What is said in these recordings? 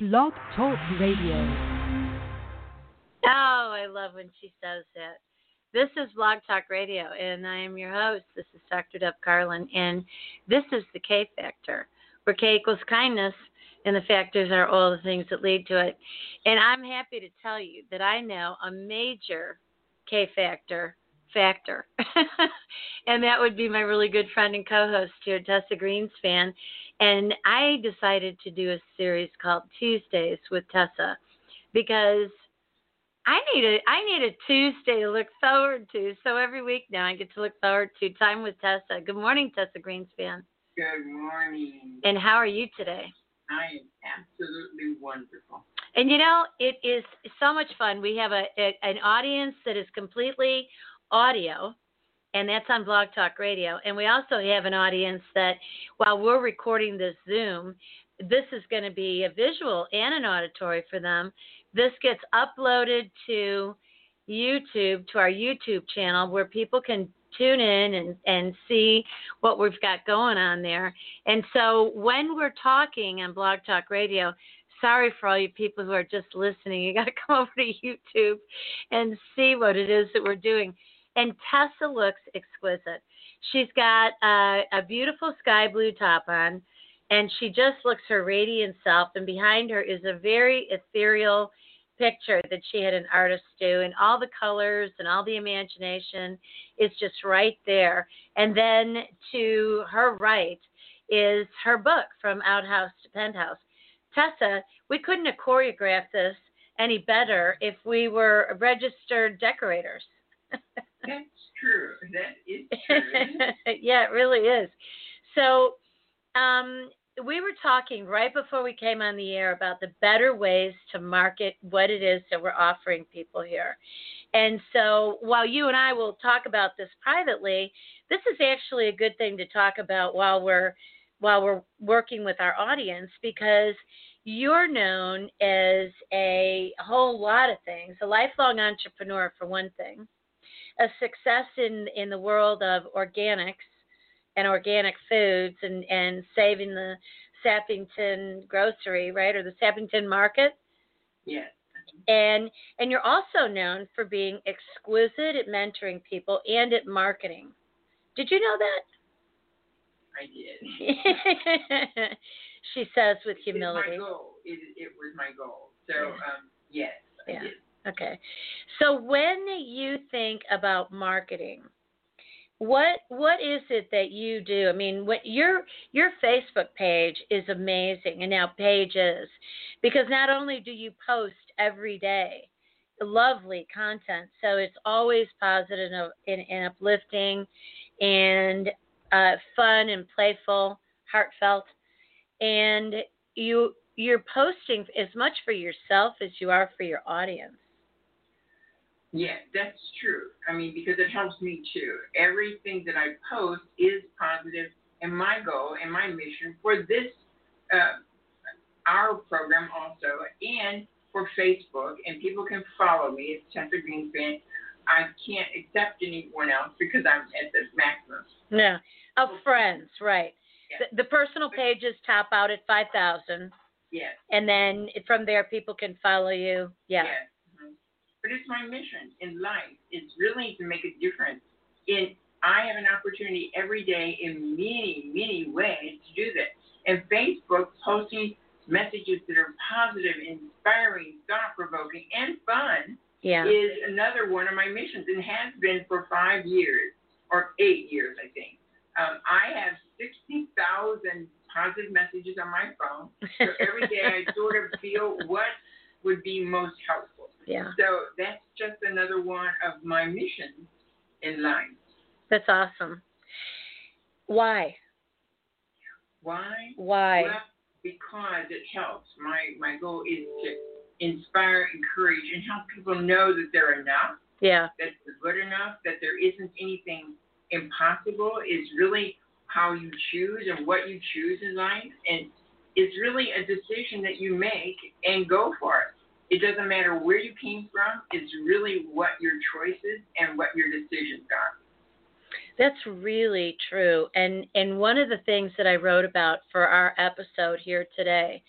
Blog Talk Radio. Oh, I love when she says that. This is Blog Talk Radio, and I am your host. This is Dr. Deb Carlin, and this is the K Factor, where K equals kindness, and the factors are all the things that lead to it. And I'm happy to tell you that I know a major K Factor factor, and that would be my really good friend and co-host here, Tessa Greenspan. And I decided to do a series called Tuesdays with Tessa because I need a I need a Tuesday to look forward to. So every week now I get to look forward to time with Tessa. Good morning, Tessa Greenspan. Good morning. And how are you today? I am absolutely wonderful. And you know, it is so much fun. We have a, a an audience that is completely audio, and that's on Blog Talk Radio. And we also have an audience that, while we're recording this Zoom, this is going to be a visual and an auditory for them. This gets uploaded to YouTube, to our YouTube channel, where people can tune in and, and see what we've got going on there. And so when we're talking on Blog Talk Radio, sorry for all you people who are just listening. You got to come over to YouTube and see what it is that we're doing. And Tessa looks exquisite. She's got uh, a beautiful sky blue top on, and she just looks her radiant self. And behind her is a very ethereal picture that she had an artist do, and all the colors and all the imagination is just right there. And then to her right is her book, From Outhouse to Penthouse. Tessa, we couldn't have choreographed this any better if we were registered decorators. That's true. That is true. yeah, it really is. So, um, we were talking right before we came on the air about the better ways to market what it is that we're offering people here. And so, while you and I will talk about this privately, this is actually a good thing to talk about while we're while we're working with our audience because you're known as a whole lot of things, a lifelong entrepreneur for one thing a success in in the world of organics and organic foods and and saving the Sappington grocery, right, or the Sappington market. Yes. And and you're also known for being exquisite at mentoring people and at marketing. Did you know that? I did. she says with humility. It was my goal. It, it was my goal. So um, yes, I Yeah. did. Okay. So when you think about marketing, what what is it that you do? I mean, what your your Facebook page is amazing, and now pages, because not only do you post every day, lovely content, so it's always positive and, and, uplifting, and uh, fun and playful, heartfelt, and you you're posting as much for yourself as you are for your audience. Yes, that's true. I mean, because it helps me too. Everything that I post is positive, and my goal and my mission for this, uh, our program also, and for Facebook, and people can follow me. It's Tessa Greenspan. I can't accept anyone else because I'm at the maximum. Yeah, of friends, right? The, the personal pages top out at five thousand, Yes. and then from there people can follow you. Yeah. Yes. But it's my mission in life. It's really to make a difference. In I have an opportunity every day in many, many ways to do this. And Facebook posting messages that are positive, inspiring, thought provoking, and fun Yeah. is another one of my missions and has been for five years or eight years, I think. Um, I have 60,000 positive messages on my phone. So every day I sort of feel what would be most helpful. yeah. So that's just another one of my missions in life. That's awesome. Why? Why? Why? Well, because it helps. My my goal is to inspire, encourage, and help people know that they're enough, Yeah. that they're good enough, that there isn't anything impossible. Is really how you choose and what you choose in life, and it's really a decision that you make and go for it. It doesn't matter where you came from. It's really what your choices and what your decisions are. That's really true. And and one of the things that I wrote about for our episode here today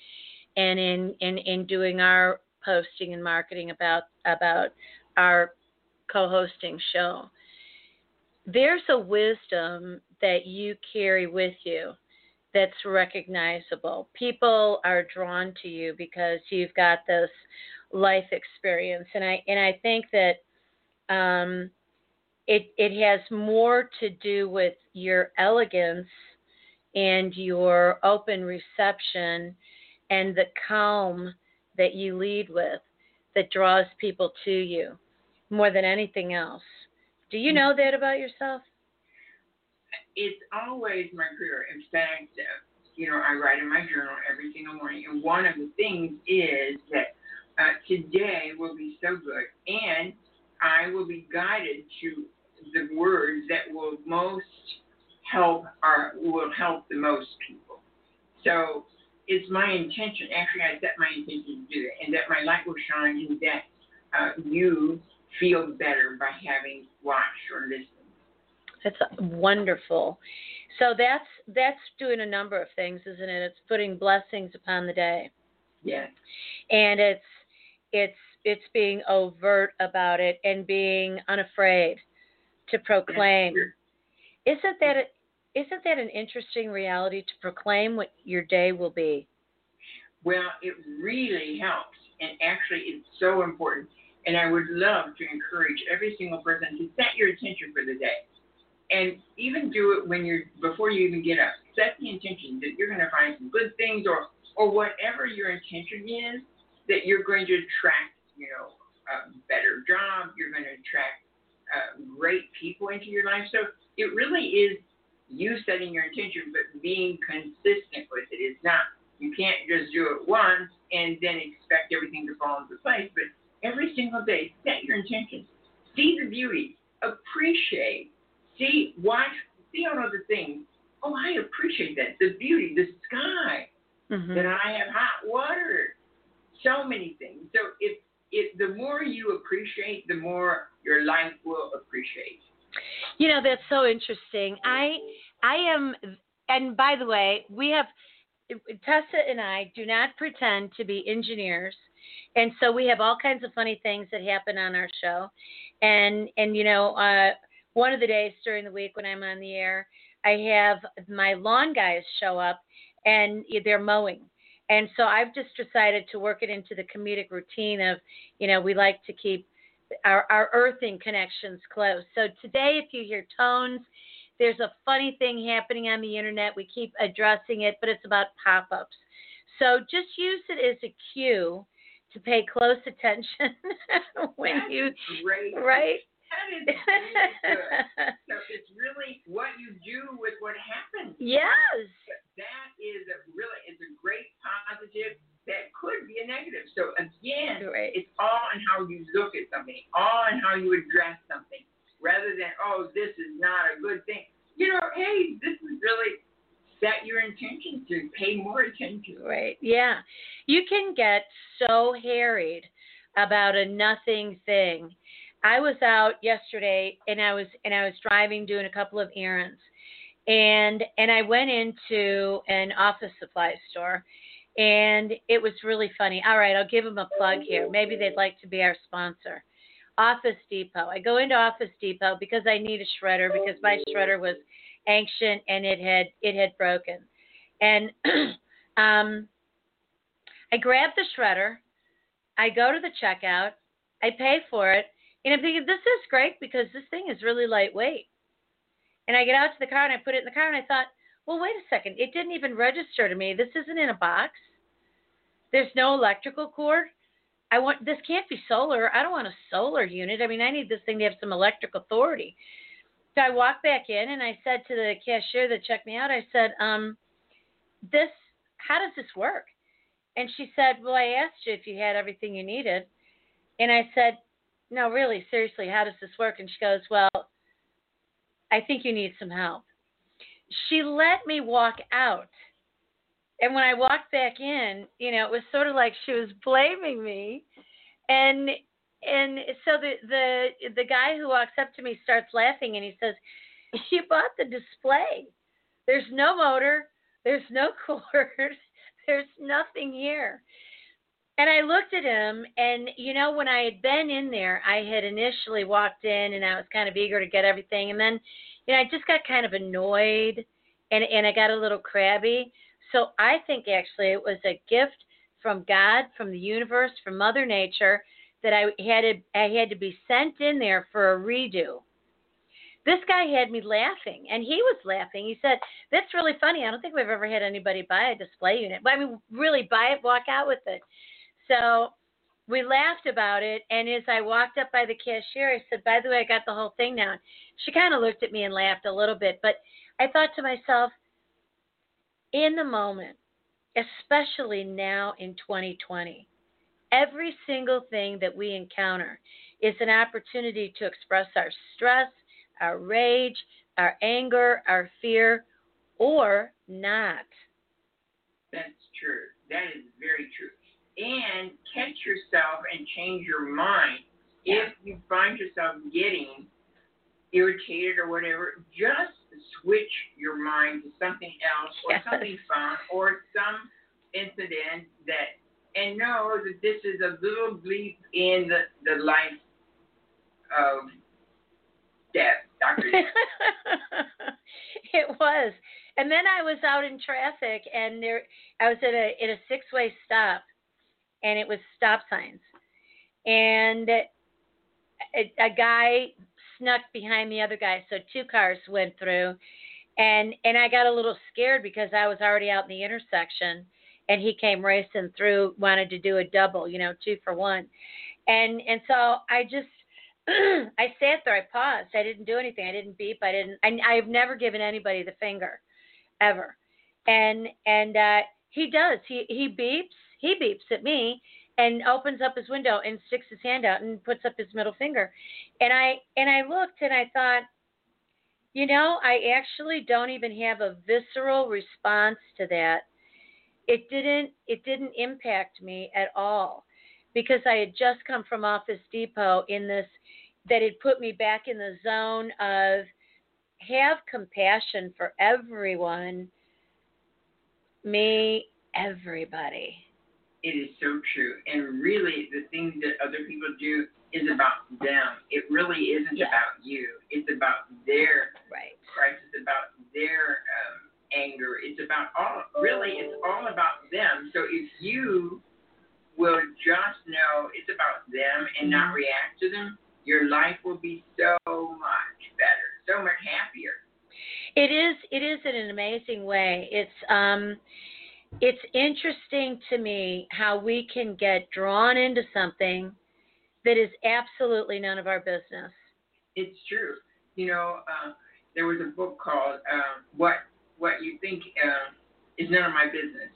and in in in doing our posting and marketing about about our co-hosting show there's a wisdom that you carry with you that's recognizable people are drawn to you because you've got this life experience and i and i think that um it it has more to do with your elegance and your open reception and the calm that you lead with that draws people to you more than anything else. Do you know that about yourself? It's always my career. In fact, you know, I write in my journal every single morning, and one of the things is that uh, today will be so good, and I will be guided to the words that will most help or will help the most people. So it's my intention. Actually, I set my intention to do that, and that my light will shine, and that uh, you feel better by having watched or listened. That's wonderful. So that's that's doing a number of things, isn't it? It's putting blessings upon the day. Yes. And it's it's it's being overt about it and being unafraid to proclaim. Isn't that a, isn't that an interesting reality to proclaim what your day will be? Well, it really helps, and actually, it's so important. And I would love to encourage every single person to set your intention for the day, and even do it when you're before you even get up. Set the intention that you're going to find some good things, or or whatever your intention is, that you're going to attract, you know, a better job. You're going to attract uh, great people into your life. So it really is you setting your intention, but being consistent with it. It's not you can't just do it once and then expect everything to fall into place. But every single day, set your intentions. See the beauty. Appreciate. See, watch, see on other things. Oh, I appreciate that. The beauty, the sky, mm-hmm. that I have hot water. So many things. So if if the more you appreciate, the more your life will appreciate. You know, that's so interesting. I I am and by the way, we have Tessa and I do not pretend to be engineers. And so we have all kinds of funny things that happen on our show. And and you know, uh one of the days during the week when I'm on the air, I have my lawn guys show up and they're mowing. And so I've just decided to work it into the comedic routine of, you know, we like to keep our, our earthing connections close. So today, if you hear tones, there's a funny thing happening on the internet. We keep addressing it, but it's about pop ups. So just use it as a cue to pay close attention when That's you great. right That is so it's really what you do with what happens. yes That is a really it's a great positive that could be a negative. So again, Right. it's all on how you look at something, all on how you address something, rather than oh this is not a good thing. You know, hey, this is really set your intention to pay more attention. Right. Yeah. You can get so harried about a nothing thing. I was out yesterday and I was and I was driving doing a couple of errands. And and I went into an office supply store and it was really funny. All right, I'll give them a plug here. Maybe they'd like to be our sponsor. Office Depot. I go into Office Depot because I need a shredder because my shredder was ancient and it had it had broken. And um I grab the shredder, I go to the checkout, I pay for it, and I'm thinking this is great because this thing is really lightweight. And I get out to the car and I put it in the car and I thought, well, wait a second, it didn't even register to me. This isn't in a box. There's no electrical cord. I want this can't be solar. I don't want a solar unit. I mean, I need this thing to have some electric authority. So I walked back in and I said to the cashier that checked me out, I said, um, this, how does this work? And she said, well, I asked you if you had everything you needed. And I said, no, really, seriously, how does this work? And she goes, well, I think you need some help. She let me walk out. And when I walked back in, you know, it was sort of like she was blaming me. And and so the the the guy who walks up to me starts laughing and he says, "You bought the display. There's no motor. There's no cord. There's nothing here. And I looked at him, and you know, when I had been in there, I had initially walked in and I was kind of eager to get everything. And then, you know, I just got kind of annoyed and, and I got a little crabby. So I think actually it was a gift from God, from the universe, from Mother Nature that I had to, I had to be sent in there for a redo this guy had me laughing, and he was laughing. He said, "That's really funny. I don't think we've ever had anybody buy a display unit. I mean, really buy it, walk out with it." So we laughed about it, and as I walked up by the cashier, I said, "By the way, I got the whole thing now." She kind of looked at me and laughed a little bit, but I thought to myself, in the moment, especially now in 2020, every single thing that we encounter is an opportunity to express our stress, our rage, our anger, our fear, or not. That's true. That is very true. And catch yourself and change your mind. Yeah. If you find yourself getting irritated or whatever, just switch your mind to something else or Yes. something fun or some incident that and know that this is a little bleep in the, the life of death, Dr. Death. it was. And then I was out in traffic and there I was at a at a six way stop and it was stop signs. And a, a guy snuck behind the other guy, so two cars went through and and I got a little scared because I was already out in the intersection and he came racing through, wanted to do a double, you know, two for one. And and so I just I sat there. I paused. I didn't do anything. I didn't beep. I didn't. I, I've never given anybody the finger, ever. And and uh, he does. He he beeps. He beeps at me and opens up his window and sticks his hand out and puts up his middle finger. And I and I looked and I thought, you know, I actually don't even have a visceral response to that. It didn't it didn't impact me at all because I had just come from Office Depot in this that had put me back in the zone of have compassion for everyone, me, everybody. It is so true. And really, the things that other people do is about them. It really isn't Yeah. about you. It's about their Right. crisis, about their um, anger. It's about all, really, it's all about them. So if you will just know it's about them and not Mhm. react to them, your life will be so much better, so much happier. It is it is in an amazing way. It's um it's interesting to me how we can get drawn into something that is absolutely none of our business. It's true. You know, uh, there was a book called um, "What What You Think uh, Is None of My Business,"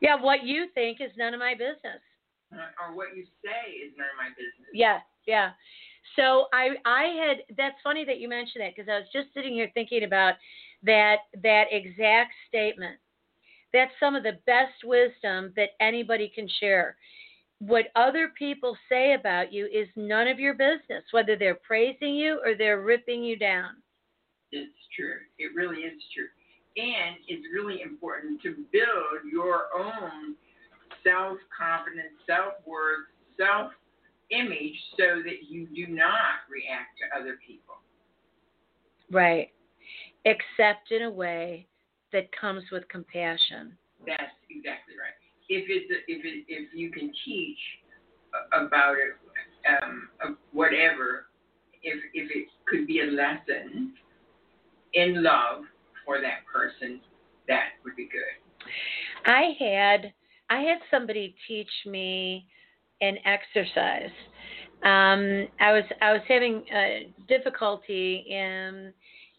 Yeah, what you think is none of my business. uh, or "What You Say Is None of My Business." Yeah, yeah. So I I had that's funny that you mentioned that because I was just sitting here thinking about that that exact statement. That's some of the best wisdom that anybody can share. What other people say about you is none of your business, whether they're praising you or they're ripping you down. It's true. It really is true. And it's really important to build your own self confidence, self worth, self image so that you do not react to other people. Right. Except in a way that comes with compassion. That's exactly right. If it's a, if it, if you can teach about it, um, whatever, if if it could be a lesson in love for that person, that would be good. I had I had somebody teach me an exercise. Um, I was I was having uh, difficulty in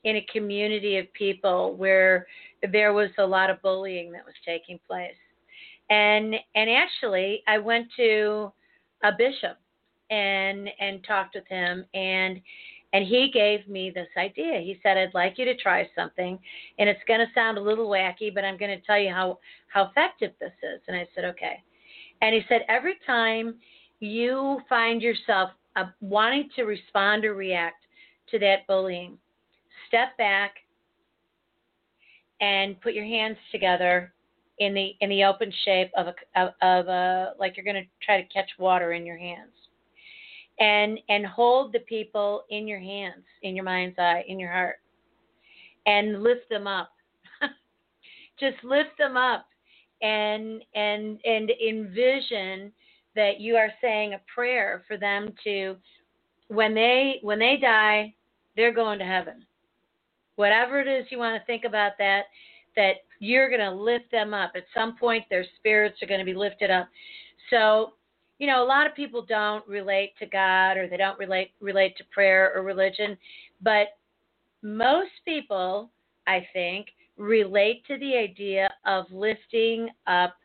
in a community of people where there was a lot of bullying that was taking place, and and actually I went to a bishop and and talked with him and and he gave me this idea. He said, "I'd like you to try something, and it's going to sound a little wacky, but I'm going to tell you how how effective this is." And I said, "Okay." And he said, "Every time you find yourself uh, wanting to respond or react to that bullying, step back and put your hands together in the in the open shape of a of, a like you're going to try to catch water in your hands. And and hold the people in your hands in your mind's eye in your heart. And lift them up. Just lift them up and and and envision that you are saying a prayer for them to when they when they die they're going to heaven whatever it is you want to think about that that you're going to lift them up. At some point their spirits are going to be lifted up. So you know a lot of people don't relate to god or they don't relate relate to prayer or religion but most people i think relate to the idea of lifting up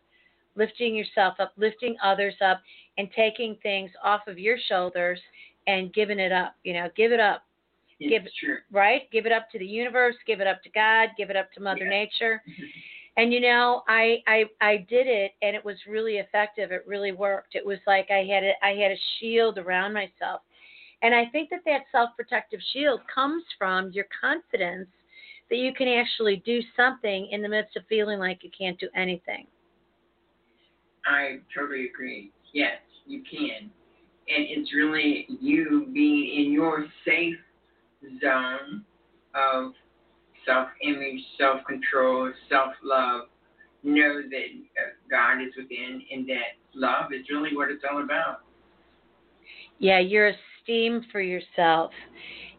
lifting yourself up lifting others up and taking things off of your shoulders and giving it up you know give it up give it true. right give it up to the universe give it up to god give it up to mother Yeah. nature mm-hmm. and you know I, I i did it and it was really effective it really worked it was like i had a i had a shield around myself and i think that that self protective shield comes from your confidence that you can actually do something in the midst of feeling like you can't do anything I totally agree. Yes, you can. And it's really you being in your safe zone of self image, self control, self love. Know that God is within and that love is really what it's all about. yeah your esteem for yourself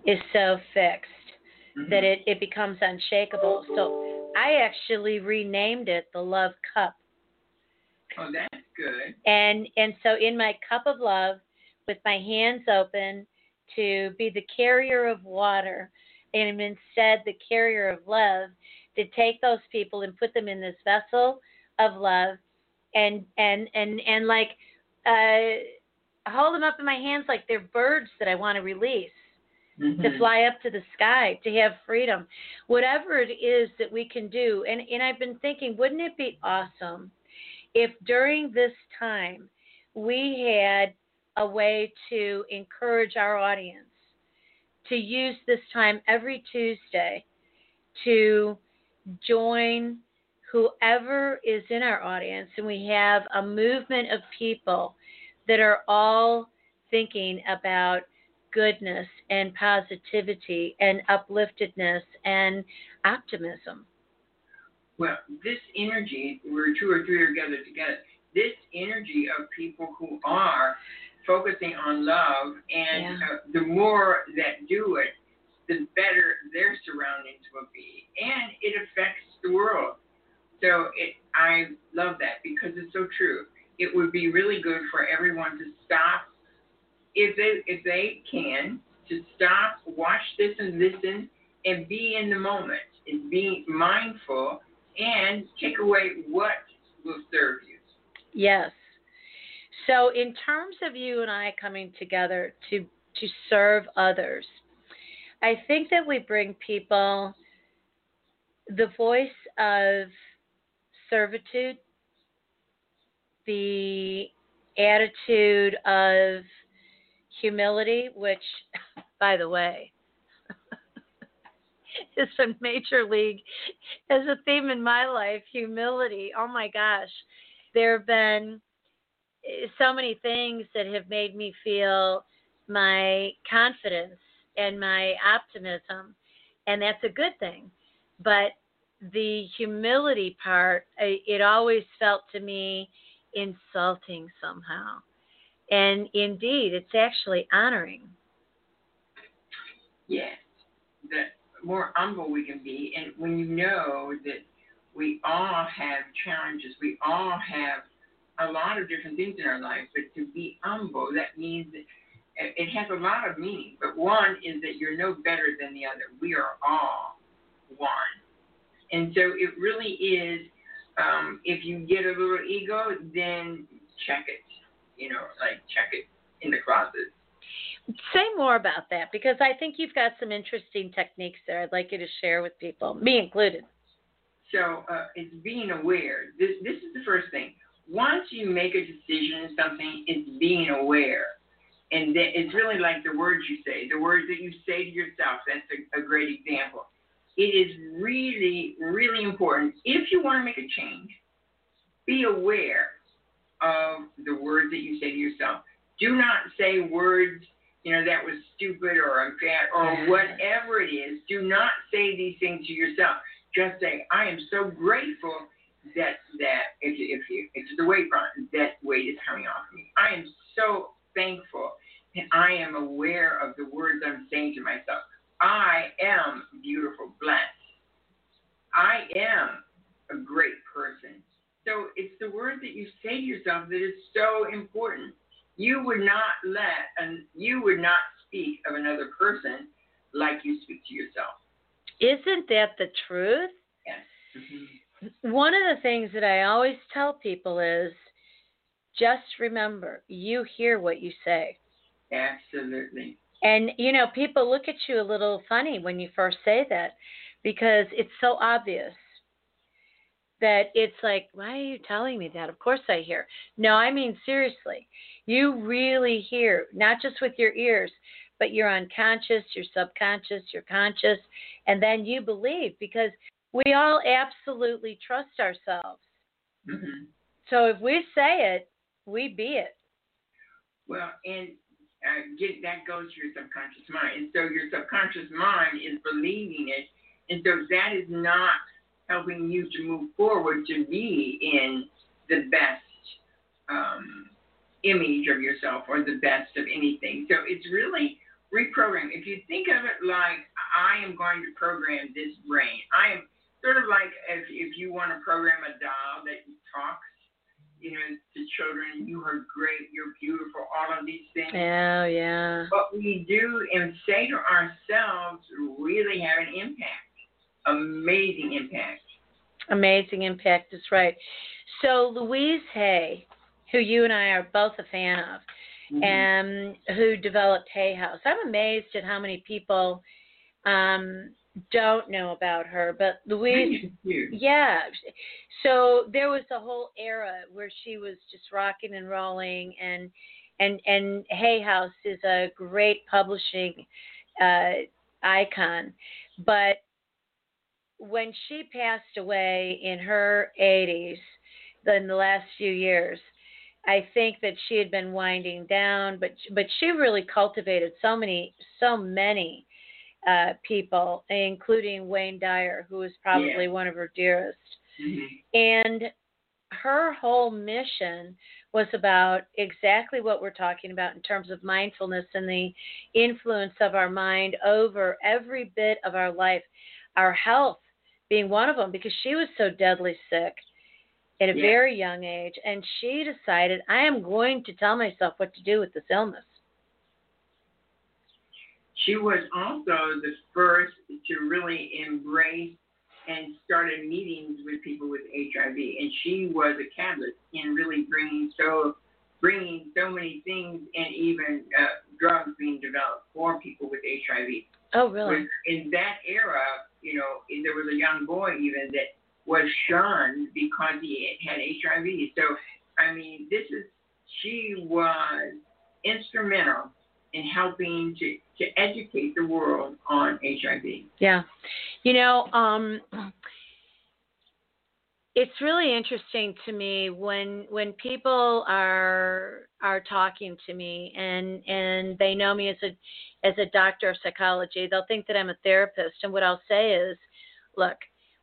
is so fixed Mhm. that it, it becomes unshakable so i actually renamed it the love cup Oh, that's good. and and so in my cup of love with my hands open to be the carrier of water and instead the carrier of love to take those people and put them in this vessel of love and and and and like uh hold them up in my hands like they're birds that I want to release to Mhm. fly up to the sky, to have freedom, whatever it is that we can do. And and I've been thinking, wouldn't it be awesome if during this time we had a way to encourage our audience to use this time every Tuesday to join whoever is in our audience and we have a movement of people that are all thinking about goodness and positivity and upliftedness and optimism. Well, this energy, where two or three are gathered together, this energy of people who are focusing on love, and Yeah. uh, the more that do it, the better their surroundings will be, and it affects the world. So it, I love that because it's so true. It would be really good for everyone to stop, if they if they can, to stop, watch this and listen, and be in the moment. And be mindful and take away what will serve you. Yes. So in terms of you and I coming together to to serve others, I think that we bring people the voice of servitude, the attitude of humility, which, by the way, is a major league as a theme in my life. Humility. Oh my gosh. There have been so many things that have made me feel my confidence and my optimism, and that's a good thing. But the humility part, it always felt to me insulting somehow. And indeed, it's actually honoring. Yes, the more humble we can be, and when you know that we all have challenges, we all have a lot of different things in our lives, but to be humble, that means it has a lot of meaning. But one is that you're no better than the other. We are all one. And so it really is, um, if you get a little ego, then check it. You know, like check it in the closet. Say more about that because I think you've got some interesting techniques there I'd like you to share with people, me included. So uh, it's being aware. This this is the first thing. Once you make a decision something, is being aware, and it's really like the words you say, the words that you say to yourself. That's a, a great example. It is really really important if you want to make a change be aware of the words that you say to yourself. Do not say words, you know, that was stupid or I'm fat or whatever it is. Do not say these things to yourself. Just say, I am so grateful that that if if you if the weight run, that weight is coming off me. I am so thankful and I am aware of the words I'm saying to myself. I am beautiful, blessed. I am a great person. So it's the words that you say to yourself that is so important. You would not let and you would not speak of another person like you speak to yourself. Isn't that the truth? Yes. Mm-hmm. One of the things that I always tell people is just remember, you hear what you say. Absolutely. And you know, people look at you a little funny when you first say that because it's so obvious that it's like, why are you telling me that? Of course I hear. No, I mean seriously. You really hear, not just with your ears, but your unconscious, your subconscious, your conscious, and then you believe because we all absolutely trust ourselves. Mm-hmm. So if we say it, we be it. Well, and uh, get, that goes to your subconscious mind. And so your subconscious mind is believing it. And so that is not helping you to move forward to be in the best um, image of yourself or the best of anything. So it's really reprogramming. If you think of it like I am going to program this brain, I am sort of like if, if you want to program a doll that talks you know, to children, you are great, you're beautiful, all of these things. Yeah, yeah. What we do and say to ourselves really have an impact. Amazing impact. Amazing impact is right. So Louise Hay, who you and I are both a fan of, mm-hmm. and who developed Hay House. I'm amazed at how many people um, don't know about her, but Louise, yeah. So there was a whole era where she was just rocking and rolling, and and and Hay House is a great publishing uh, icon, but when she passed away in her 80s, in the last few years, I think that she had been winding down, but but she really cultivated so many so many uh, people, including Wayne Dyer, who was probably yeah. one of her dearest. Mm-hmm. And her whole mission was about exactly what we're talking about in terms of mindfulness and the influence of our mind over every bit of our life, our health being one of them, because she was so deadly sick at a yeah. very young age. And she decided, I am going to tell myself what to do with this illness. She was also the first to really embrace and started meetings with people with HIV, and she was a catalyst in really bringing so bringing so many things and even uh, drugs being developed for people with HIV. Oh, really? In that era, you know, there was a young boy even that was shunned because he had HIV. So, I mean, this is she was instrumental in helping to, to educate the world on HIV. Yeah. You know, um, it's really interesting to me when when people are are talking to me and and they know me as a as a doctor of psychology they'll think that I'm a therapist and what I'll say is look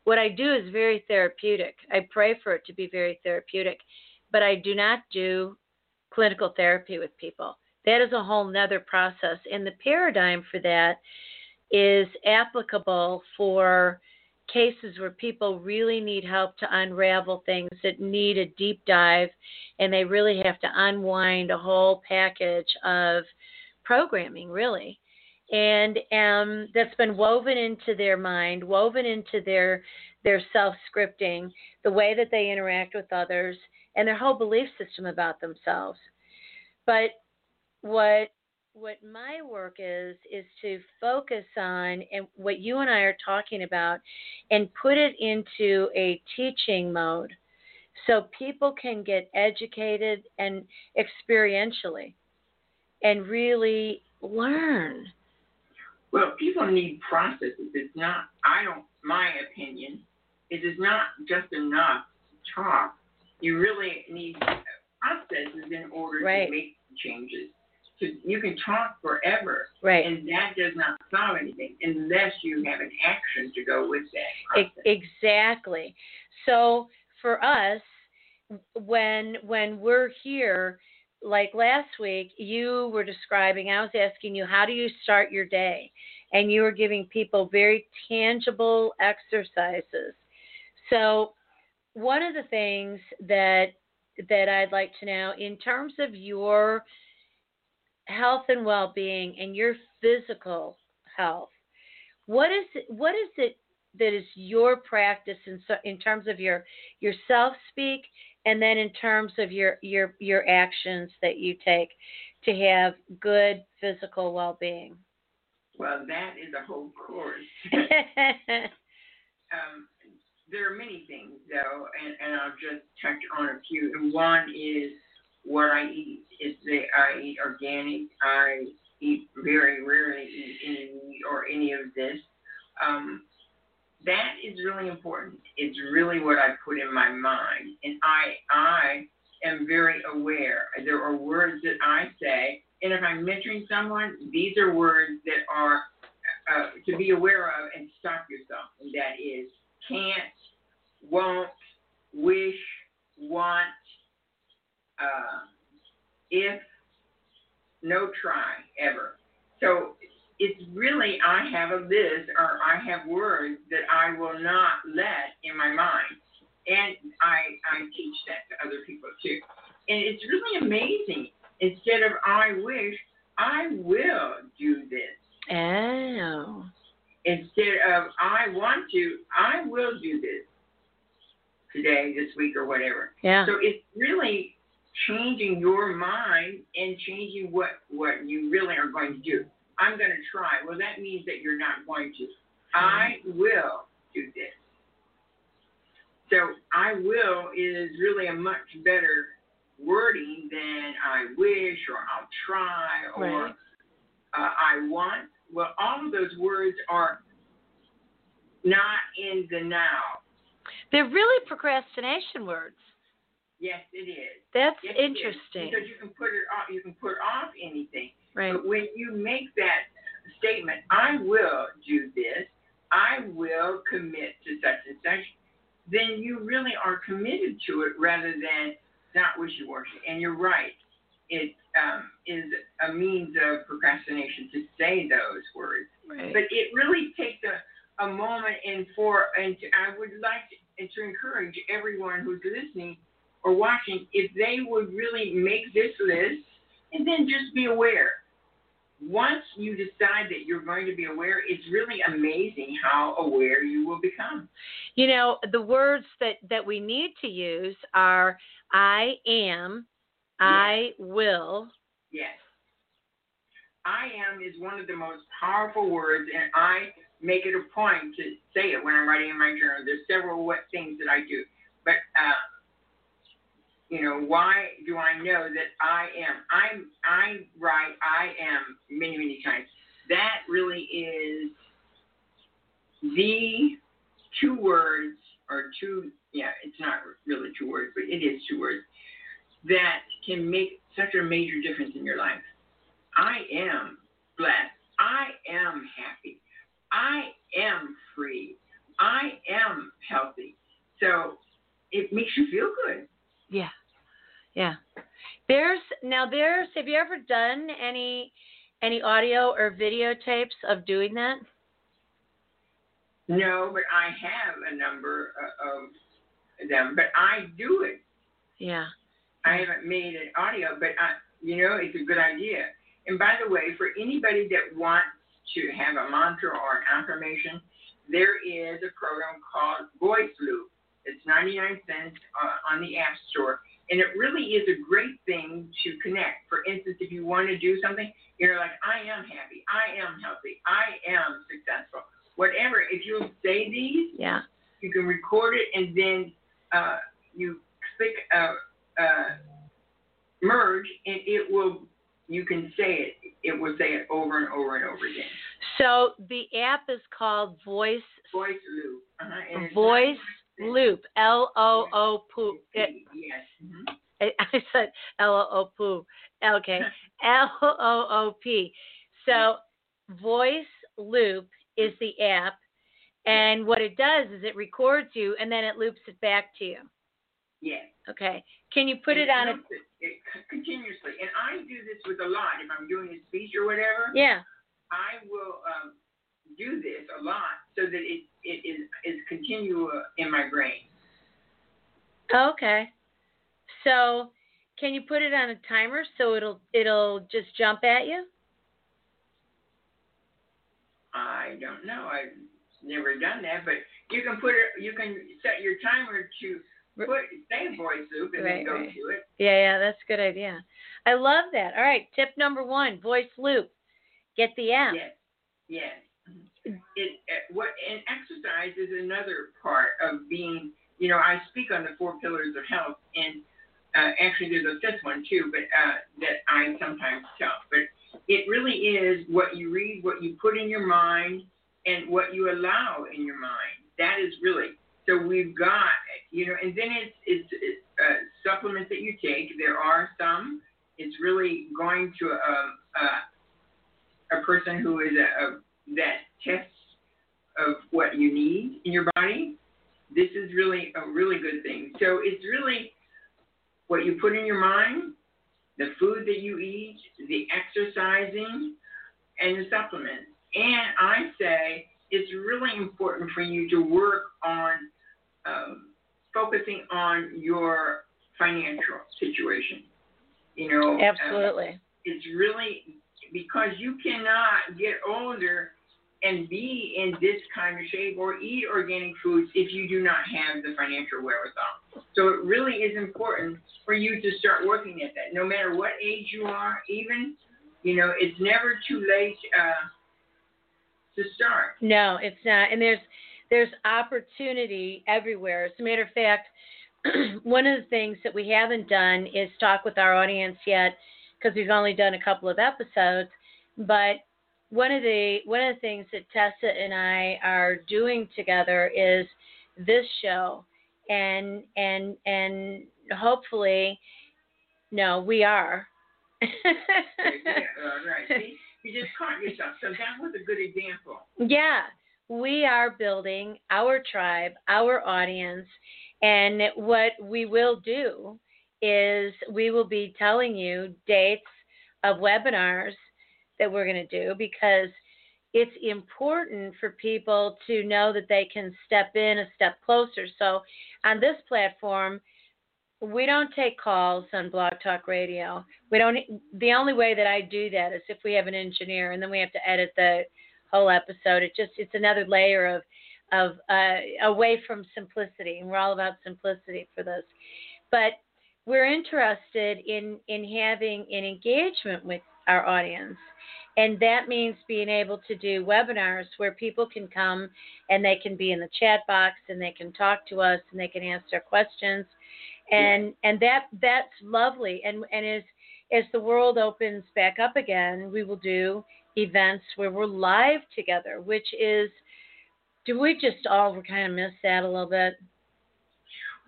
what I do is very therapeutic I pray for it to be very therapeutic but I do not do clinical therapy with people that is a whole nother process. And the paradigm for that is applicable for cases where people really need help to unravel things that need a deep dive and they really have to unwind a whole package of programming really and um, that's been woven into their mind woven into their their self scripting the way that they interact with others and their whole belief system about themselves but what what my work is is to focus on and what you and I are talking about and put it into a teaching mode so people can get educated and experientially and really learn. Well, people need processes. It's not I don't my opinion, it is not just enough to talk. you really need processes in order Right. to make changes. Because you can talk forever, Right. and that does not solve anything unless you have an action to go with that. Process. exactly. So for us, when when we're here, like last week, you were describing. I was asking you, how do you start your day, and you were giving people very tangible exercises. So one of the things that that I'd like to know, in terms of your health and well-being and your physical health, what is it, what is it that is your practice in so, in terms of your your self speak and then in terms of your your your actions that you take to have good physical well-being Well, that is a whole course. um, there are many things though, and, and I'll just touch on a few. And one is what I eat. Is that I eat organic. I eat very rarely eat any meat or any of this. Um, that is really important. It's really what I put in my mind, and I I am very aware. There are words that I say, and if I'm mentoring someone, these are words that are uh, to be aware of and stop yourself. And that is can't, won't, wish, want, uh, if, no try, ever. So it's really, I have a list or I have words that I will not let in my mind. And I, I teach that to other people too. And it's really amazing. Instead of I wish, I will do this oh instead of I want to, I will do this today, this week, or whatever. yeah So it's really changing your mind and changing what what you really are going to do. I'm going to try. Well, that means that you're not going to. I will do this. So I will is really a much better wording than I wish or I'll try or Right. uh, I want. Well, all of those words are not in the now. they're really procrastination words Yes, it is. that's Yes, it is. interesting Because you can put it off. You can put off anything. right But when you make that statement, I will do this. I will commit to such and such. Then you really are committed to it rather than not wishy-washy. And you're right. It um, is a means of procrastination to say those words. right But it really takes a, a moment and for and to, I would like to, and to encourage everyone who's listening or watching if they would really make this list and then just be aware. Once you decide that you're going to be aware, it's really amazing how aware you will become. you know the words that that we need to use are i am i will Yes. I am is one of the most powerful words, and I make it a point to say it when I'm writing in my journal. There's several what things that I do, but uh, you know, why do I know that I am? I'm I write I am many many times. That really is the two words or two. Yeah, it's not really two words, but it is two words that can make such a major difference in your life. I am blessed. I am happy. I am free. I am healthy. So it makes you feel good. Yeah. Yeah. There's now there's have you ever done any any audio or videotapes of doing that? No, but I have a number of them, but I do it. Yeah. I haven't made an audio, but I, you know, it's a good idea. And by the way, for anybody that wants to have a mantra or an affirmation, there is a program called Voice Loop. It's 99 cents uh, on the App Store. And it really is a great thing to connect. For instance, if you want to do something, you're like, I am happy, I am healthy, I am successful. Whatever, if you say these, Yeah. you can record it and then uh, you click uh, uh, merge and it will you can say it it will say it over and over and over again So the app is called Voice voice loop uh-huh. Voice Loop. L O O P. Yes. Mm-hmm. I said L O O P. Okay. L O O P. So Voice Loop is the app, and what it does is it records you and then it loops it back to you. Yes. Okay. Can you put it on a? It, it continuously, and I do this with a lot. If I'm doing a speech or whatever, Yeah. I will um, do this a lot so that it it is is continual in my brain. Okay. So, can you put it on a timer so it'll it'll just jump at you? I don't know. I've never done that, but you can put it. You can set your timer to put say voice loop and Right, then go right. to it. Yeah, yeah, that's a good idea. I love that. All right, tip number one: voice loop. Get the app. Yes. Yes. It, what and exercise is another part of being. You know, I speak on the four pillars of health, and uh, actually there's a fifth one too, but uh, that I sometimes tell. But it really is what you read, what you put in your mind, and what you allow in your mind. That is really. So we've got, you know, and then it's it's, it's uh, supplements that you take. There are some. It's really going to a, a, a person who is a, a that tests of what you need in your body. This is really a really good thing. So it's really what you put in your mind, the food that you eat, the exercising, and the supplements. And I say it's really important for you to work on um, focusing on your financial situation. You know, Absolutely. it's really because you cannot get older and be in this kind of shape or eat organic foods if you do not have the financial wherewithal. So it really is important for you to start working at that, no matter what age you are. Even, you know, it's never too late uh, to start. No, it's not. And there's there's opportunity everywhere. As a matter of fact, one of the things that we haven't done is talk with our audience yet because we've only done a couple of episodes. But one of the one of the things that Tessa and I are doing together is this show, and and and hopefully, no, we are. yeah, uh, right. See, you just caught yourself. So that was a good example. Yeah, we are building our tribe, our audience, and what we will do is we will be telling you dates of webinars that we're going to do because it's important for people to know that they can step in a step closer. So on this platform, we don't take calls on Blog Talk Radio. We don't. The only way that I do that is if we have an engineer, and then we have to edit the whole episode. It just it's another layer of of uh, away from simplicity, and we're all about simplicity for this. But we're interested in in having an engagement with our audience, and that means being able to do webinars where people can come and they can be in the chat box and they can talk to us and they can their questions. And and that that's lovely. And and as as the world opens back up again we will do events where we're live together which is do we just all kind of miss that a little bit?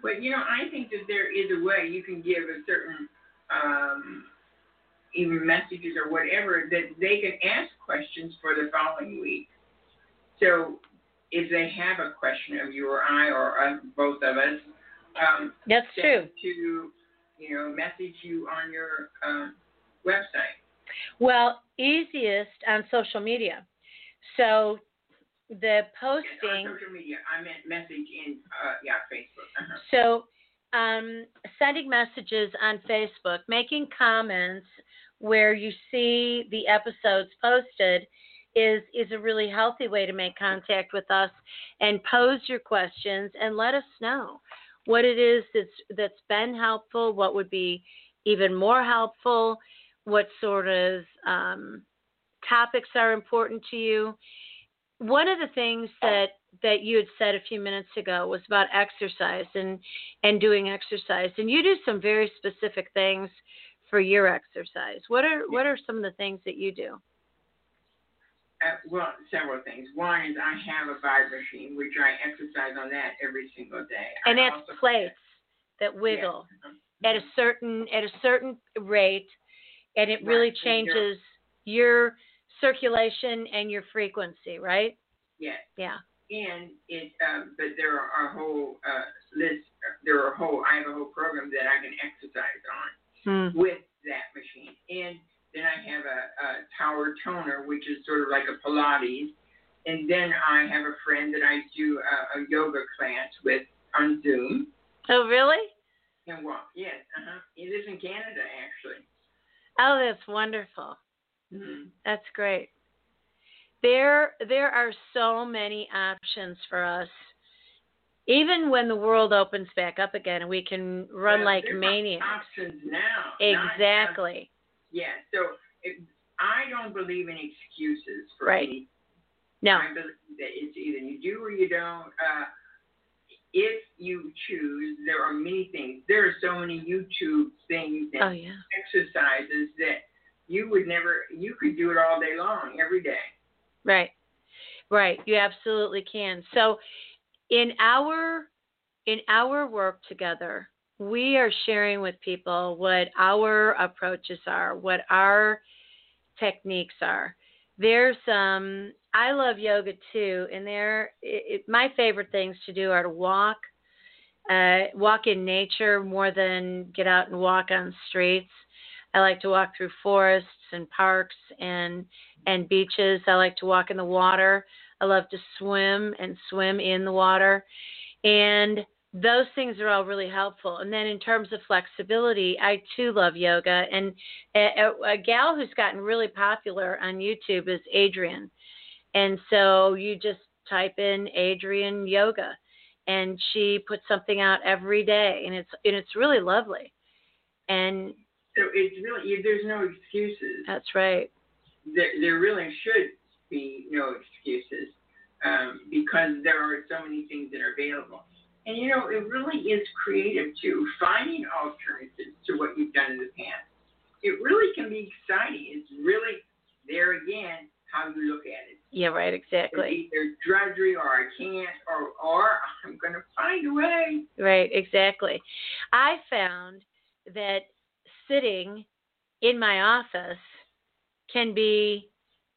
But you know, I think that there is a way you can give a certain um, even messages or whatever that they can ask questions for the following week. So if they have a question of you or I or us, both of us, um, that's true to you know message you on your um, website. well easiest on social media so the On posting social media, I meant message in uh, yeah Facebook. Uh-huh. So, um, sending messages on Facebook, making comments where you see the episodes posted is is a really healthy way to make contact with us and pose your questions and let us know what it is that's that's been helpful, what would be even more helpful, what sort of um, topics are important to you. One of the things that that you had said a few minutes ago was about exercise and and doing exercise and you do some very specific things for your exercise what are what are some of the things that you do Uh, well, several things. One is I have a vibe machine, which I exercise on that every single day. And I that's plates that wiggle Yeah. at a certain at a certain rate, and it really Right, you're- changes your circulation and your frequency, right? Yes. Yeah. And it, um, but there are a whole uh, list. There are a whole. I have a whole program that I can exercise on Hmm. with that machine. And then I have a, a tower toner, which is sort of like a Pilates. And then I have a friend that I do a, a yoga class with on Zoom. Oh, really? And well, yes, uh huh. He lives in Canada actually. Oh, that's wonderful. Mm-hmm. That's great. There there are so many options for us. Even when the world opens back up again and we can run Well, like maniacs. Options now. just- Exactly. Yeah. So it, I don't believe in excuses for Right. anything. No. I believe that it's either you do or you don't. Uh, if you choose, there are many things. There are so many YouTube things and Oh yeah. exercises that you would never. You could do it all day long, every day. Right. Right. You absolutely can. So in our in our work together, we are sharing with people what our approaches are, what our techniques are. There's um I love yoga too, and there it, it, my favorite things to do are to walk, uh, walk in nature more than get out and walk on streets. I like to walk through forests and parks and and beaches. I like to walk in the water. I love to swim and swim in the water. And those things are all really helpful. And then in terms of flexibility, I too love yoga. And a, a, gal who's gotten really popular on YouTube is Adriene. And so you just type in Adriene yoga and she puts something out every day and it's and it's really lovely. And So it's really there's no excuses. that's right. there, there really should be no excuses um, because there are so many things that are available. And you know, it really is creative too, finding alternatives to what you've done in the past. It really can be exciting. It's really there again how you look at it. Yeah, right, It's exactly. either drudgery or I can't or or I'm gonna find a way. Right, exactly. I found that sitting in my office can be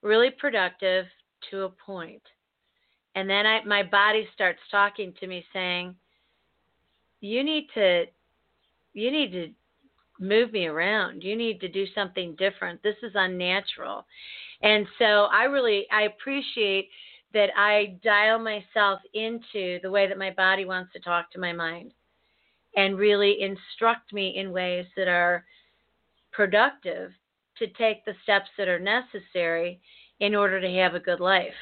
really productive to a point. And then I my body starts talking to me saying, "You need to you need to move me around. You need to do something different. This is unnatural." And so I really I appreciate that I dial myself into the way that my body wants to talk to my mind and really instruct me in ways that are productive to take the steps that are necessary in order to have a good life.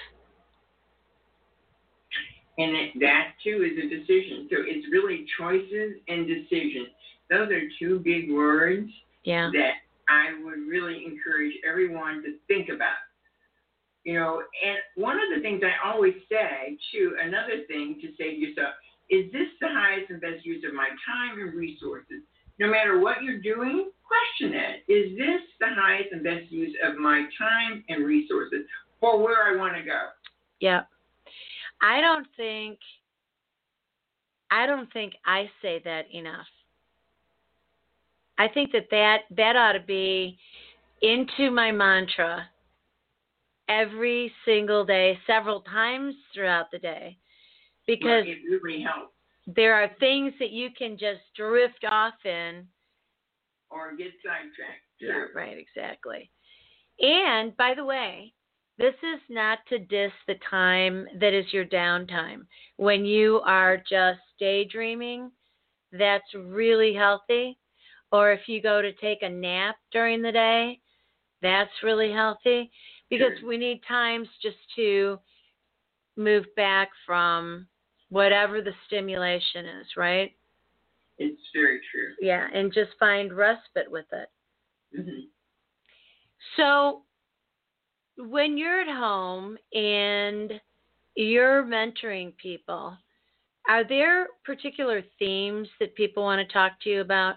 And that too is a decision. So it's really choices and decisions. Those are two big words Yeah. that I would really encourage everyone to think about. You know, and one of the things I always say, too, another thing to say to yourself, is this the highest and best use of my time and resources? No matter what you're doing, question. Is this the highest and best use of my time and resources for where I want to go? Yeah. I don't think I don't think I say that enough. I think that that, that ought to be into my mantra every single day, several times throughout the day. Because Well, really there are things that you can just drift off in. Or get sidetracked. Yeah, too. right, exactly. And by the way, this is not to diss the time that is your downtime. When you are just daydreaming, that's really healthy. Or if you go to take a nap during the day, that's really healthy because Sure. we need times just to move back from whatever the stimulation is, right? It's very true. Yeah, and just find respite with it. hmm So, when you're at home and you're mentoring people, are there particular themes that people want to talk to you about?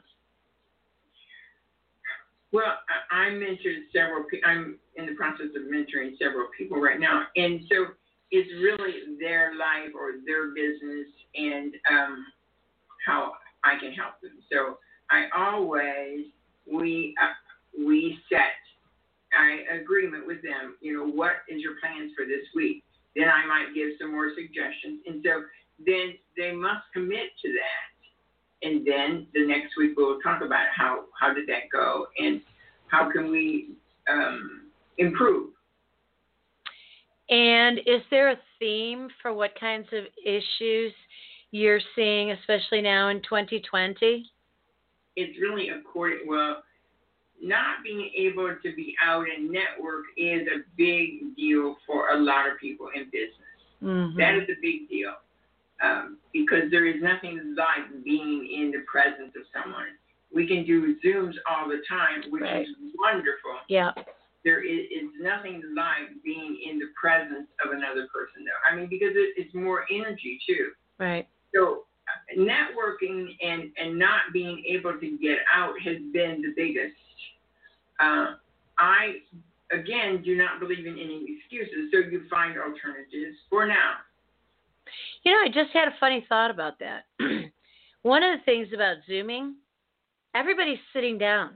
Well, I, I mentored several. I'm in the process of mentoring several people right now, and so it's really their life or their business and um, how I can help them. So I always we uh, we set I agreement with them. You know, what is your plans for this week? Then I might give some more suggestions, and so then they must commit to that. And then the next week we'll talk about how how did that go and how can we um, improve. And is there a theme for what kinds of issues you're seeing, especially now in 2020? It's really according well not being able to be out and network is a big deal for a lot of people in business. Mm-hmm. That is a big deal um, because there is nothing like being in the presence of someone. We can do Zooms all the time, which right. is wonderful. Yeah. There is, is, nothing like being in the presence of another person, though. I mean, because it, it's more energy, too. Right. So, networking and, and not being able to get out has been the biggest uh, I, again, do not believe in any excuses, so you find alternatives for now. You know, I just had a funny thought about that. One of the things about Zooming, everybody's sitting down.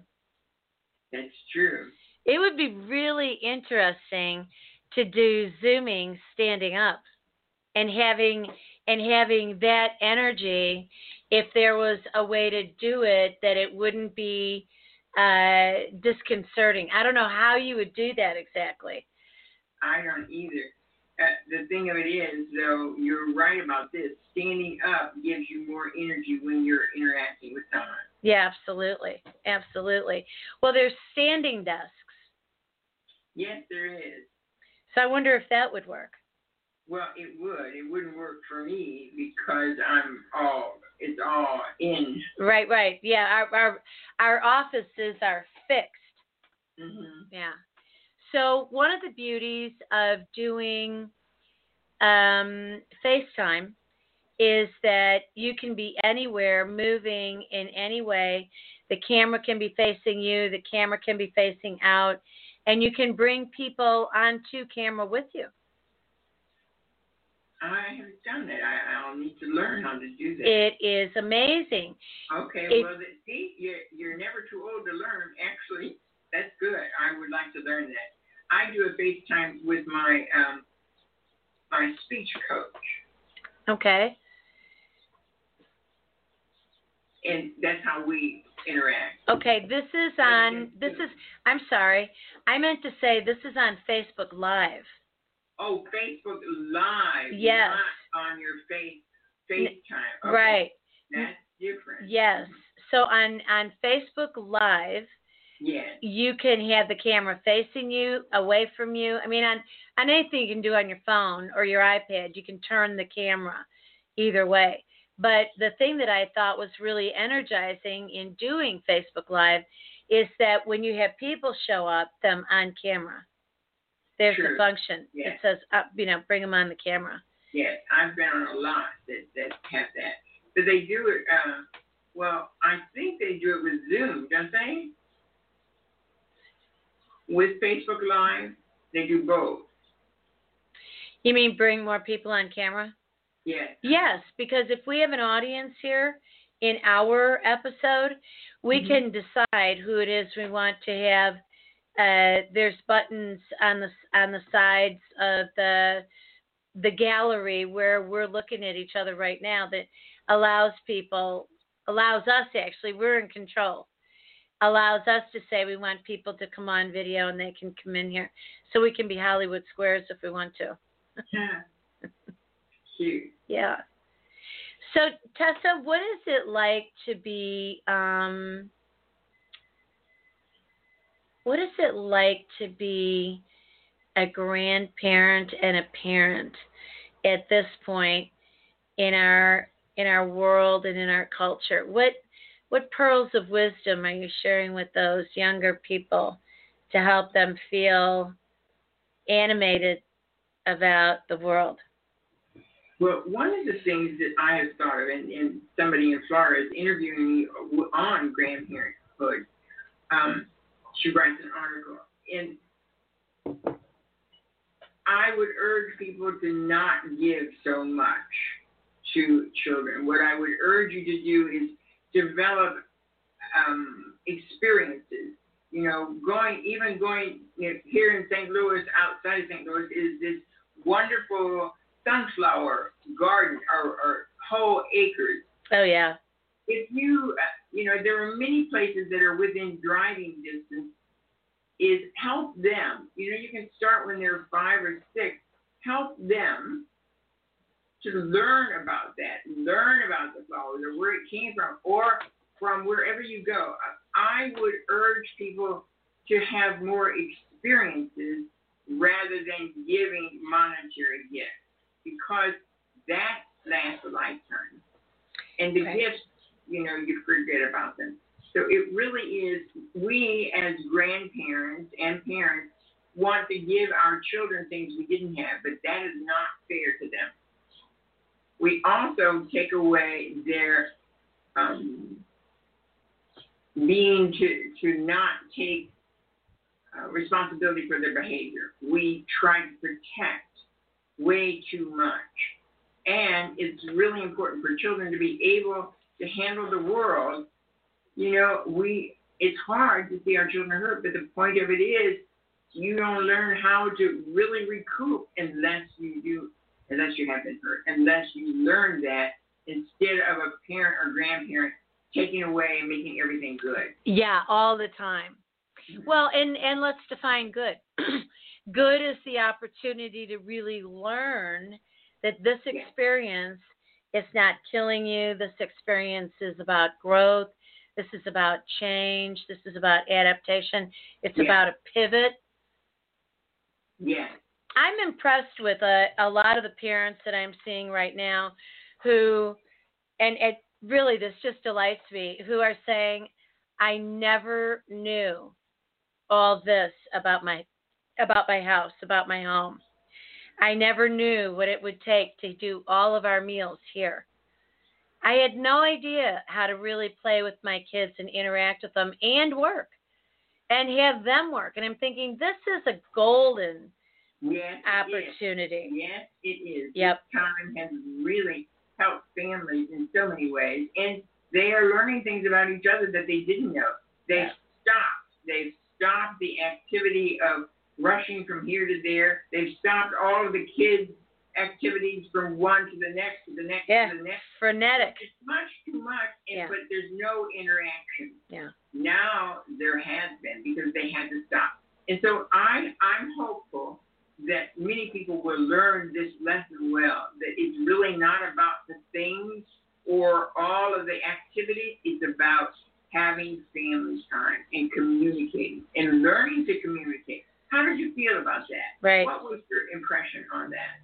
That's true. It would be really interesting to do Zooming standing up and having and having that energy if there was a way to do it that it wouldn't be uh, disconcerting. I don't know how you would do that exactly. I don't either. Uh, the thing of it is, though, you're right about this. Standing up gives you more energy when you're interacting with someone. Yeah, absolutely, absolutely. Well, there's standing desks. Yes, there is. So I wonder if that would work. Well, it would. It wouldn't work for me because I'm all it's all in. Right, right. Yeah, our our our offices are fixed. Mm-hmm. Yeah. So one of the beauties of doing um, FaceTime is that you can be anywhere, moving in any way. The camera can be facing you. The camera can be facing out, and you can bring people onto camera with you. I haven't done. I, I'll need to learn how to do that. It is amazing. Okay, it, well, see, you're, you're never too old to learn. Actually, that's good. I would like to learn that. I do a FaceTime with my um, my speech coach. Okay. And that's how we interact. Okay, this is on. This is. I'm sorry. I meant to say this is on Facebook Live. Oh, Facebook Live. Yes. Not on your face FaceTime. Okay. Right. That's different. Yes. So on on Facebook Live, yes. you can have the camera facing you, away from you. I mean, on on anything you can do on your phone or your iPad, you can turn the camera either way. But the thing that I thought was really energizing in doing Facebook Live is that when you have people show up, them on camera. There's True. a function. Yes. It says, uh, you know, bring them on the camera. Yes, I've been on a lot that that have that. But they do it. Uh, well, I think they do it with Zoom, don't they? With Facebook Live, they do both. You mean bring more people on camera? Yes. Yes, because if we have an audience here in our episode, we Mhm. can decide who it is we want to have. Uh, there's buttons on the on the sides of the the gallery where we're looking at each other right now that allows people allows us actually we're in control allows us to say we want people to come on video and they can come in here so we can be Hollywood squares if we want to. Yeah. Cute. Yeah. So Tessa, what is it like to be um what is it like to be a grandparent and a parent at this point in our in our world and in our culture? What what pearls of wisdom are you sharing with those younger people to help them feel animated about the world? Well, one of the things that I have thought of, and, and somebody in Florida is interviewing me on grandparenthood. Um, she writes an article. And I would urge people to not give so much to children. What I would urge you to do is develop um, experiences. You know, going even going you know, here in St. Louis, outside of St. Louis, is this wonderful sunflower garden or, or whole acres. Oh yeah. If you you know there are many places that are within driving distance. Is help them. You know you can start when they're five or six. Help them to learn about that, learn about the flowers or where it came from, or from wherever you go. I would urge people to have more experiences rather than giving monetary gifts because that lasts a lifetime. And the okay. gifts, you know, you forget about them. So it really is, we as grandparents and parents want to give our children things we didn't have, but that is not fair to them. We also take away their um, being to, to not take uh, responsibility for their behavior. We try to protect way too much. And it's really important for children to be able to handle the world. You know, we it's hard to see our children hurt, but the point of it is you don't learn how to really recoup unless you do unless you have been hurt, unless you learn that instead of a parent or grandparent taking away and making everything good. Yeah, all the time. Well, and and let's define good. good is the opportunity to really learn that this experience is not killing you. This experience is about growth. This is about change. This is about adaptation. It's yeah. about a pivot. Yeah. I'm impressed with a, a lot of the parents that I'm seeing right now who, and it really, this just delights me, who are saying, I never knew all this about my about my house, about my home. I never knew what it would take to do all of our meals here. I had no idea how to really play with my kids and interact with them and work and have them work. And I'm thinking, this is a golden yes, opportunity. Yes, it is. Yep. This time has really helped families in so many ways. And they are learning things about each other that they didn't know. They've stopped. They've stopped the activity of rushing from here to there. They've stopped all of the kids' activities from one to the next to the next yeah. to the next. Frenetic. It's much too much, and, yeah. but there's no interaction. Yeah. Now there has been because they had to stop. And so I I'm hopeful that many people will learn this lesson well. That it's really not about the things or all of the activities. It's about having family time and communicating and learning to communicate. How did you feel about that? Right. What was your impression on that?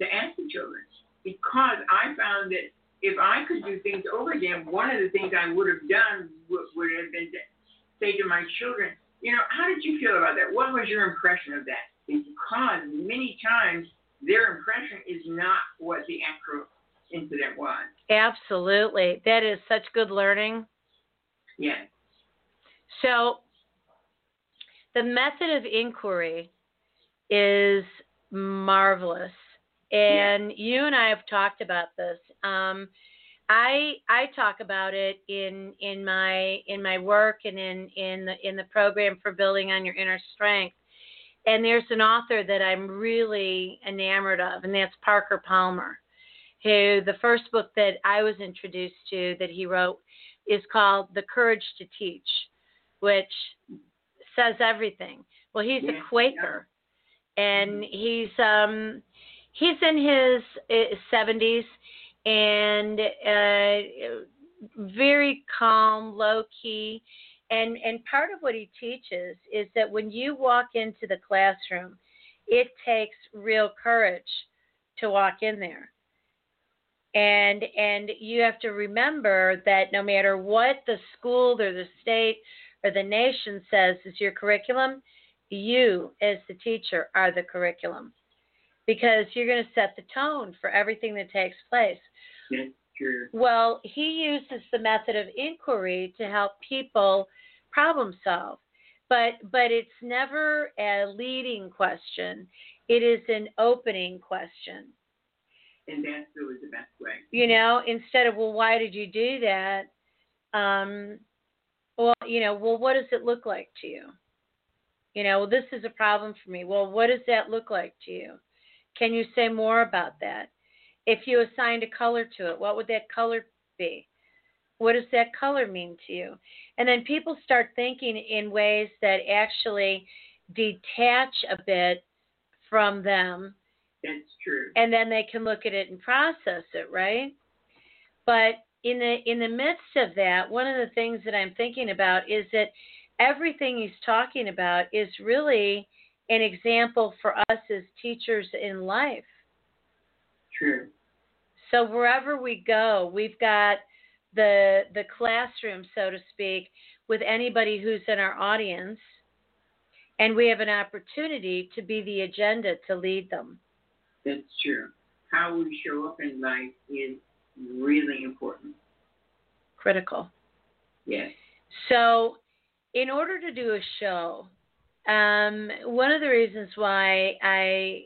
To ask the children. Because I found that if I could do things over again, one of the things I would have done would, would have been to say to my children, you know, how did you feel about that? What was your impression of that? Because many times their impression is not what the actual incident was. Absolutely. That is such good learning. Yes. So the method of inquiry is marvelous. And yeah. you and I have talked about this. Um, I I talk about it in in my in my work and in in the in the program for building on your inner strength. And there's an author that I'm really enamored of, and that's Parker Palmer, who the first book that I was introduced to that he wrote is called The Courage to Teach, which says everything. Well, he's yeah, a Quaker, yeah. and mm-hmm. he's um he's in his seventies and uh, very calm, low key. And and part of what he teaches is that when you walk into the classroom, it takes real courage to walk in there and and you have to remember that no matter what the school or the state or the nation says is your curriculum you as the teacher are the curriculum because you're going to set the tone for everything that takes place yeah, sure. well he uses the method of inquiry to help people problem solve but but it's never a leading question. It is an opening question. And that's always the best way. You know, instead of well, why did you do that? Um, well, you know, well, what does it look like to you? You know, well, this is a problem for me. Well, what does that look like to you? Can you say more about that? If you assigned a color to it, what would that color be? What does that color mean to you? And then people start thinking in ways that actually detach a bit from them. That's true. And then they can look at it and process it, right? But in the in the midst of that, one of the things that I'm thinking about is that everything he's talking about is really an example for us as teachers in life. True. So wherever we go, we've got the the classroom, so to speak, with anybody who's in our audience, and we have an opportunity to be the agenda to lead them. That's true. How we show up in life is really important. Critical. Yes. So, in order to do a show, um, one of the reasons why I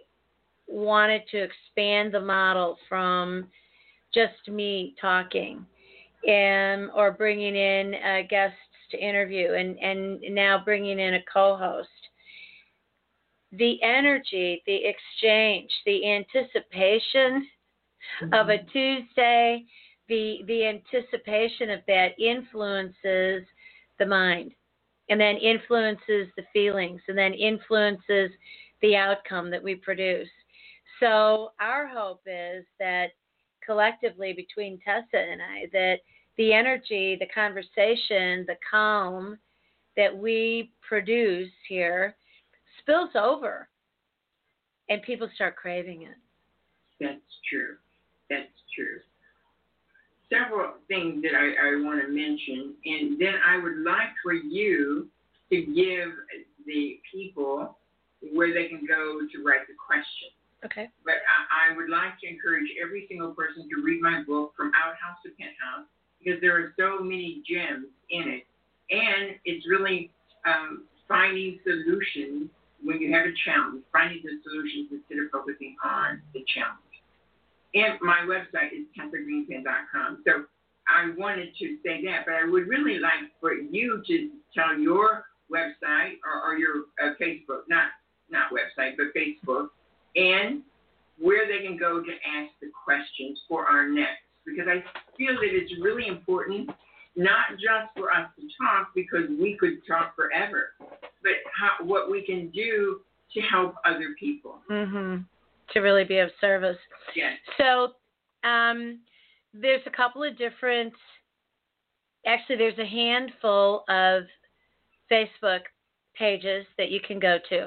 wanted to expand the model from just me talking um, or bringing in uh, guests to interview and, and now bringing in a co host. The energy, the exchange, the anticipation mm-hmm. of a. Tuesday, the, the anticipation of that influences the mind and then influences the feelings and then influences the outcome that we produce. So, our hope is that collectively between Tessa and I that the energy, the conversation, the calm that we produce here spills over and people start craving it. That's true. That's true. Several things that I, I want to mention, and then I would like for you to give the people where they can go to write the question. Okay. But I, I would like to encourage every single person to read my book, From Outhouse to Penthouse, because there are so many gems in it. And it's really um, finding solutions when you have a challenge, finding the solutions instead of focusing on the challenge. And my website is tessagreenspan.com. So I wanted to say that, but I would really like for you to tell your website or, or your uh, Facebook, not not website, but Facebook, and where they can go to ask the questions for our next. Because I feel that it's really important, not just for us to talk, because we could talk forever, but how, what we can do to help other people. Mm-hmm. To really be of service. Yes. So um, there's a couple of different, actually, there's a handful of Facebook pages that you can go to.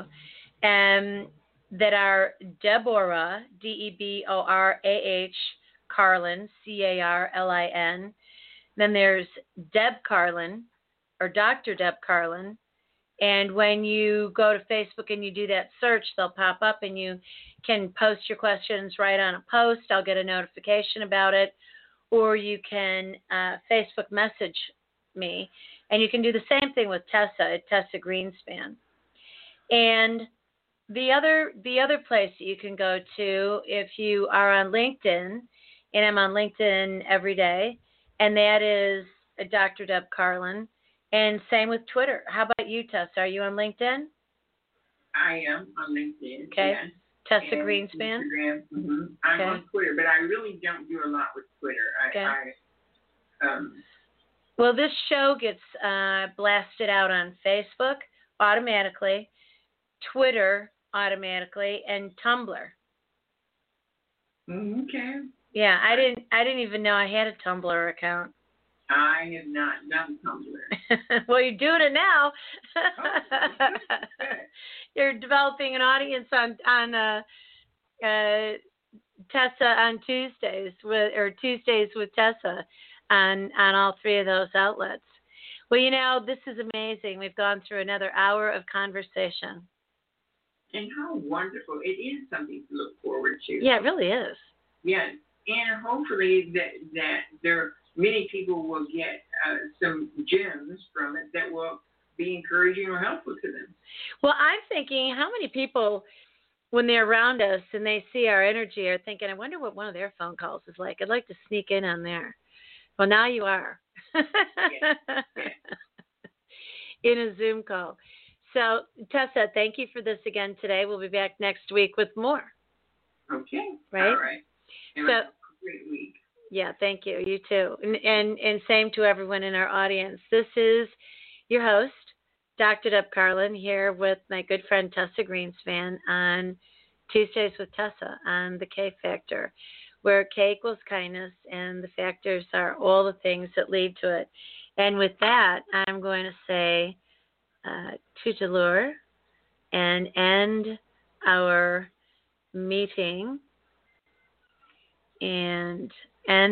Um, that are Deborah, D E B O R A H, Carlin, C A R L I N. Then there's Deb Carlin, or Dr. Deb Carlin. And when you go to Facebook and you do that search, they'll pop up and you can post your questions right on a post. I'll get a notification about it. Or you can uh, Facebook message me. And you can do the same thing with Tessa at Tessa Greenspan. And the other the other place that you can go to if you are on LinkedIn, and I'm on LinkedIn every day, and that is Dr. Deb Carlin. And same with Twitter. How about you, Tessa? Are you on LinkedIn? I am on LinkedIn. Okay. Yes. Tessa and Greenspan. Instagram. Mm-hmm. I'm okay. on Twitter, but I really don't do a lot with Twitter. I, okay. I um, well, this show gets uh, blasted out on Facebook automatically, Twitter automatically, and Tumblr. Okay. Yeah, I didn't. I didn't even know I had a Tumblr account. I have not done Tumblr. well, you're doing it now. oh, you're developing an audience on on uh, uh, Tessa on Tuesdays with or Tuesdays with Tessa on on all three of those outlets. Well, you know, this is amazing. We've gone through another hour of conversation. And how wonderful. It is something to look forward to. Yeah, it really is. Yes. And hopefully that that there many people will get uh, some gems from it that will be encouraging or helpful to them. Well, I'm thinking how many people when they're around us and they see our energy are thinking, I wonder what one of their phone calls is like. I'd like to sneak in on there. Well, now you are. Yeah. Yeah. in a Zoom call. So, Tessa, thank you for this again today. We'll be back next week with more. Okay. Right? All right. And So- a great week. Yeah, thank you. You too. And, and and same to everyone in our audience. This is your host, Dr. Deb Carlin, here with my good friend Tessa Greenspan on Tuesdays with Tessa on the K Factor, where K equals kindness and the factors are all the things that lead to it. And with that, I'm going to say uh, Tutalur and end our meeting and end